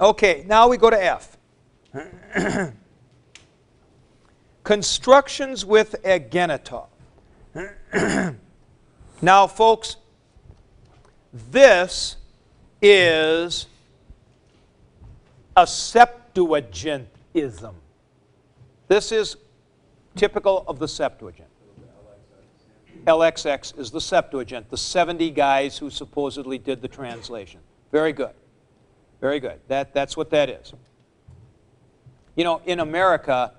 Okay, now we go to F. Constructions with egeneto. now, folks, this is a Septuagintism. This is typical of the Septuagint. LXX is the Septuagint, the 70 guys who supposedly did the translation. Very good. Very good. That, that's what that is. You know, in America,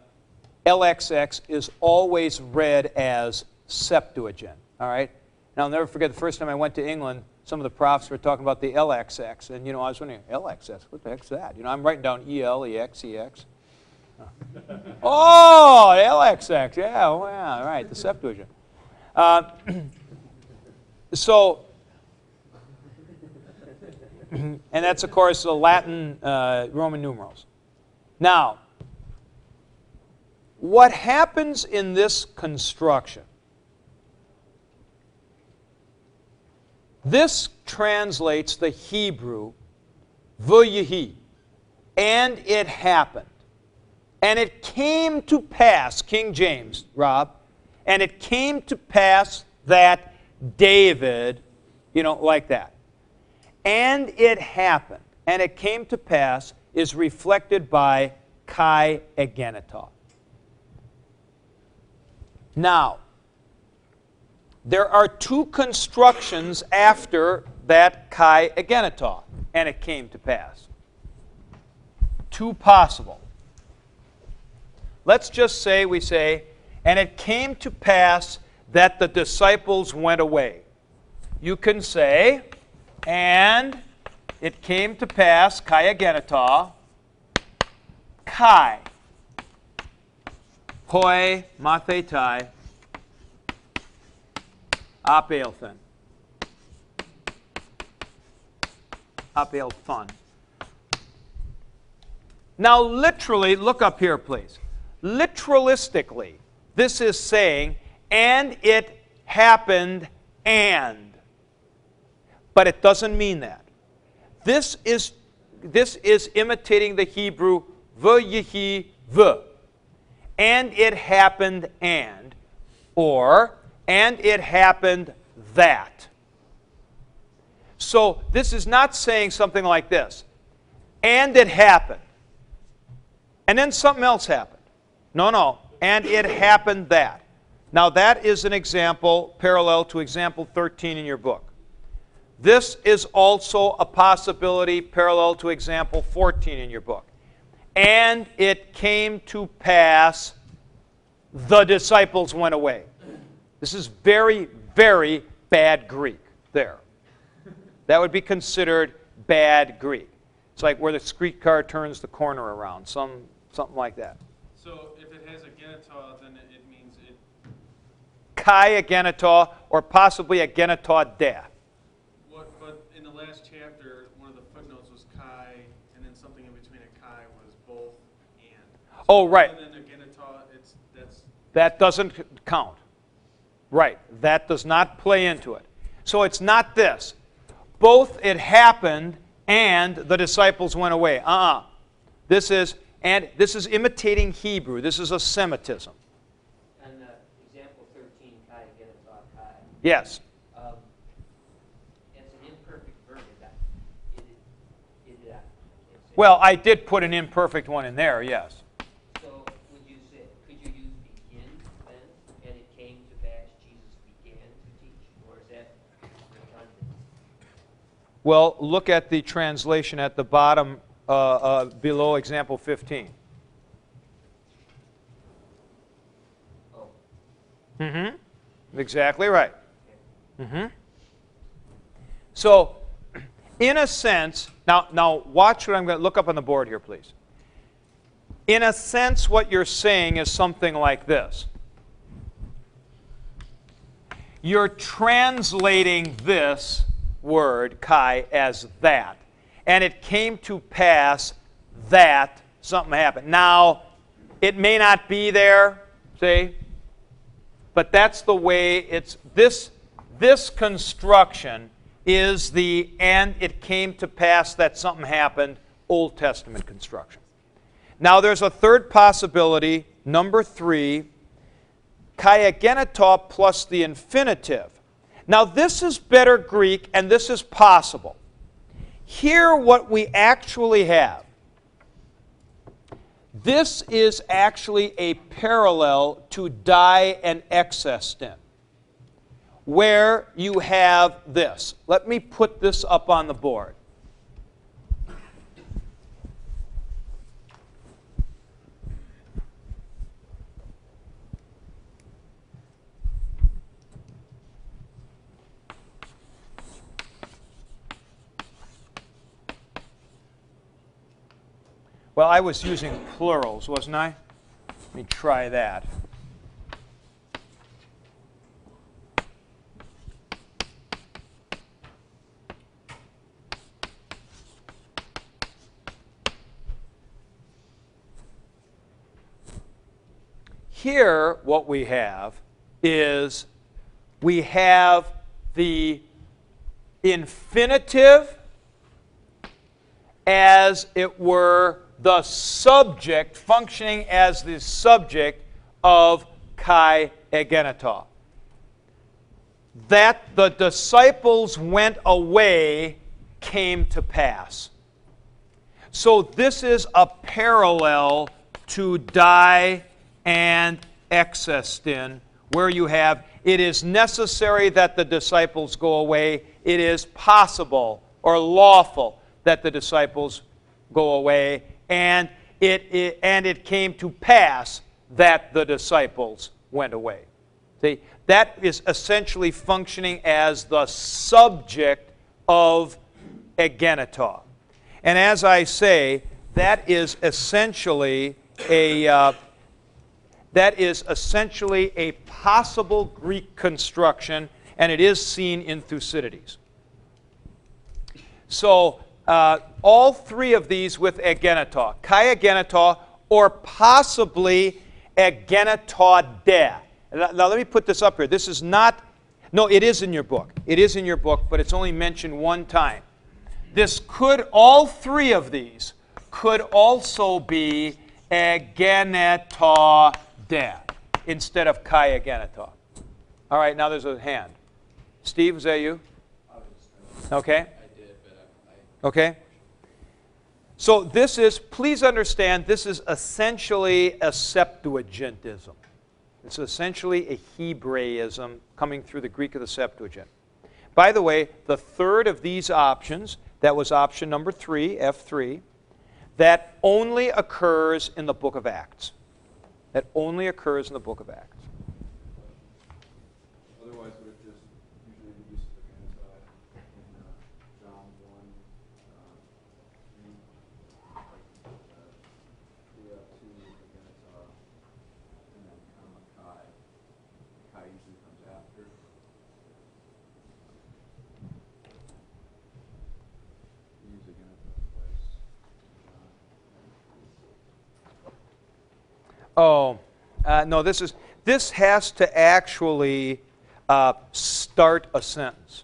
LXX is always read as Septuagint. All right? Now, I'll never forget the first time I went to England, some of the profs were talking about the LXX. And, you know, I was wondering, LXX, what the heck's that? You know, I'm writing down EL, EX, EX. Oh, LXX, yeah, yeah, all right, the Septuagint. Uh, so, and that's, of course, the Latin uh, Roman numerals. Now, what happens in this construction? This translates the Hebrew, Vuyahi, and it happened. And it came to pass, King James, Rob, and it came to pass that David, you know, like that. And it happened, and it came to pass is reflected by Kai Egeneto. Now, there are two constructions after that Kai Egeneto, and it came to pass. Two possible. Let's just say we say, and it came to pass that the disciples went away. You can say, and it came to pass, kai egeneto, kai, hoi mathetai, apelthen, apelthon. Now, literally, look up here, please. Literalistically, this is saying, and it happened and. But it doesn't mean that. This is, this is imitating the Hebrew v'yihi v. And it happened and. Or, and it happened that. So this is not saying something like this. And it happened. And then something else happened. No, no. And it happened that. Now, that is an example parallel to example 13 in your book. This is also a possibility parallel to example 14 in your book. And it came to pass, the disciples went away. This is very, very bad Greek there. That would be considered bad Greek. It's like where the streetcar turns the corner around, some, something like that. So if it has egeneto, then it, means it. Kai egeneto, or possibly egeneto de. What, but in the last chapter, one of the footnotes was kai, and then something in between a kai was both and. So Oh, right. Other than egeneto, it's that's That doesn't count. Right. That does not play into it. So it's not this. Both it happened and the disciples went away. Uh uh This is, and this is imitating Hebrew. This is a Semitism. And uh, example 13, kai genita kai. Yes. Um, it's an imperfect verb. Is that? It, it, it, uh, it's- Well, I did put an imperfect one in there, yes. So would you say, could you use begin then? And it came to pass Jesus began to teach, or is that redundant? Well, look at the translation at the bottom uh, uh, below example 15. Oh, Mm-hmm. Exactly right. Mm-hmm. So, in a sense, now, now watch what I'm going to look up on the board here, please. In a sense, what you're saying is something like this. You're translating this word, kai, as that. And it came to pass that something happened. Now, it may not be there, see? but that's the way it's this this construction is the and it came to pass that something happened Old Testament construction. Now there's a third possibility, number three, kai egeneto plus the infinitive. Now this is better Greek and this is possible. Here what we actually have. This is actually a parallel to dei and exestin, where you have this. Let me put this up on the board. Well, I was using plurals, wasn't I? Let me try that. Here, what we have is we have the infinitive as it were the subject, functioning as the subject of kai egeneto. That the disciples went away came to pass. So this is a parallel to dei and exestin, where you have it is necessary that the disciples go away. It is possible or lawful that the disciples go away and it, it, and it came to pass that the disciples went away. See, that is essentially functioning as the subject of egeneto. And as I say, that is essentially a uh, that is essentially a possible Greek construction, and it is seen in Thucydides. So uh, all three of these with egeneto, kai egeneto, or possibly egeneto de. Now, let me put this up here. This is not, no, it is in your book. It is in your book, but it's only mentioned one time. This could, all three of these could also be egeneto de instead of kai egeneto. All right, now there's a hand. Steve, is that you? Okay. Okay? So this is, please understand, this is essentially a Septuagintism. It's essentially a Hebraism coming through the Greek of the Septuagint. By the way, the third of these options, that was option number three, F3, that only occurs in the book of Acts. That only occurs in the book of Acts. Oh, uh, no, this is this has to actually uh, start a sentence.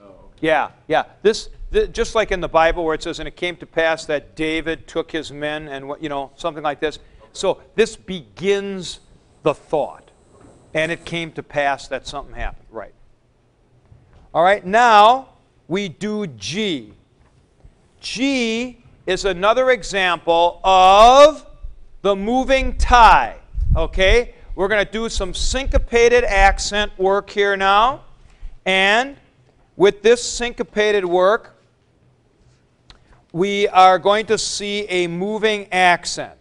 Oh, okay. Yeah, yeah. This, this, just like in the Bible where it says, "And it came to pass that David took his men," and what you know, something like this. So this begins the thought, and it came to pass that something happened. Right. All right. Now we do G. G is another example of the moving tie. Okay? We're going to do some syncopated accent work here now. And with this syncopated work, we are going to see a moving accent.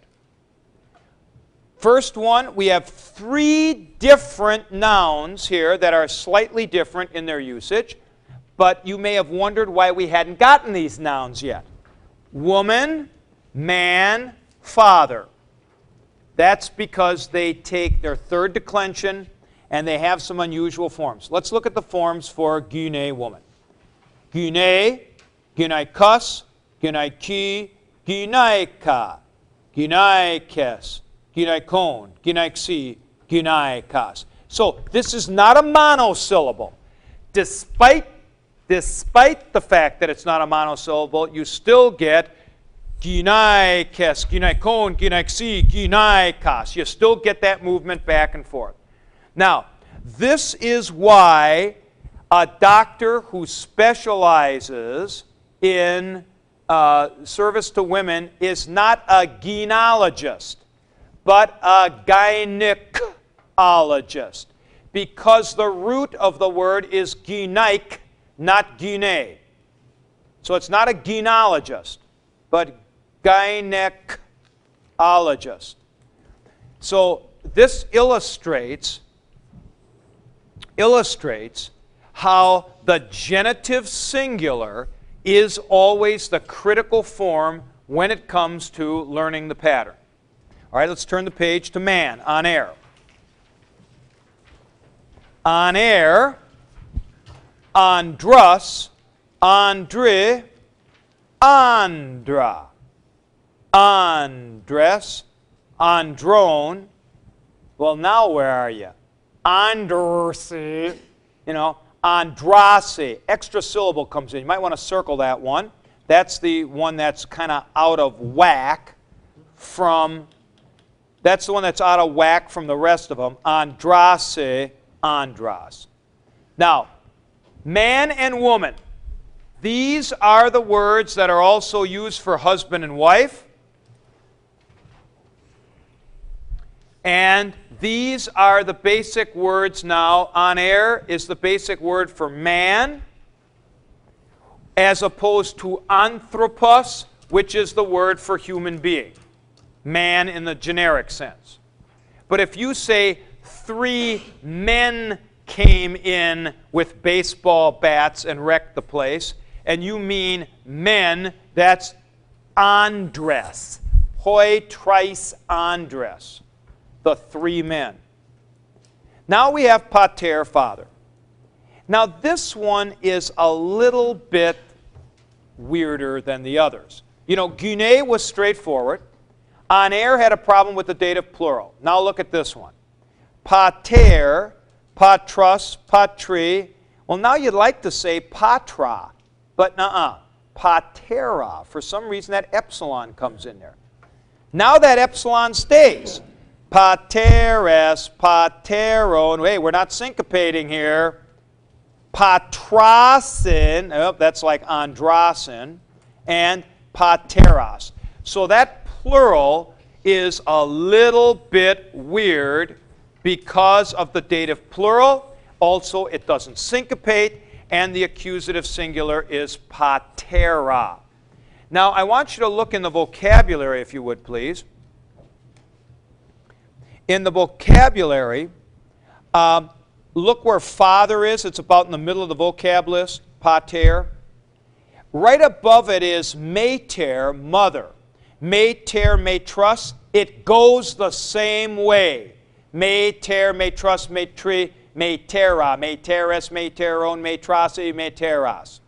First one, we have three different nouns here that are slightly different in their usage, but you may have wondered why we hadn't gotten these nouns yet. Woman, man, father. That's because they take their third declension and they have some unusual forms. Let's look at the forms for gyne woman. Gyne, gynaikos, gynaiki, gynaika, gynaikes, gynaikon, gynaiksi, gynaikas. So this is not a monosyllable. Despite, despite the fact that it's not a monosyllable, you still get gynaikes, gynaikon, gynaiksi, gynaikos. You still get that movement back and forth. Now, this is why a doctor who specializes in uh, service to women is not a gynecologist, but a gynecologist, because the root of the word is gynaik, not gyne. So it's not a gynecologist, but gynecologist. So this illustrates illustrates how the genitive singular is always the critical form when it comes to learning the pattern. All right, let's turn the page to man aner. On air, andros, andre, andra, andres, androne. Well, now where are you? Andrasi, you know, Andrasi. Extra syllable comes in. You might want to circle that one. That's the one that's kind of out of whack from, that's the one that's out of whack from the rest of them. Andrasi, Andras. Now, man and woman. These are the words that are also used for husband and wife. And these are the basic words now. Aner is the basic word for man, as opposed to anthropos, which is the word for human being. Man in the generic sense. But if you say three men came in with baseball bats and wrecked the place, and you mean men, that's andres. Hoi treis andres the three men. Now we have pater, father. Now this one is a little bit weirder than the others. You know, Gune was straightforward. Aner had a problem with the dative plural. Now look at this one. Pater, patros, patri. Well, now you'd like to say patra, but uh-uh. Patera. For some reason, that epsilon comes in there. Now that epsilon stays. Pateres, patero. Wait, we're not syncopating here. Patrasin, oh, that's like andrasin, and pateras. So that plural is a little bit weird because of the dative plural. Also, it doesn't syncopate, and the accusative singular is patera. Now, I want you to look in the vocabulary, if you would, please. In the vocabulary, um, look where father is. It's about in the middle of the vocab list, pater. Right above it is mater, mother. Mater, matras. It goes the same way. Mater, matras, matri, matera, materes, materon, matrasi, materas.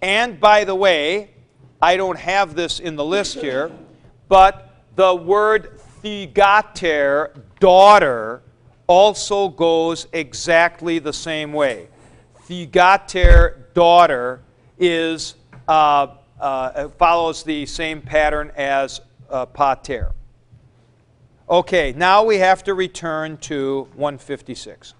And by the way, I don't have this in the list here, but the word Thugater, daughter, also goes exactly the same way. Thugater, daughter, is, uh, uh, follows the same pattern as uh, pater. Okay, now we have to return to 156.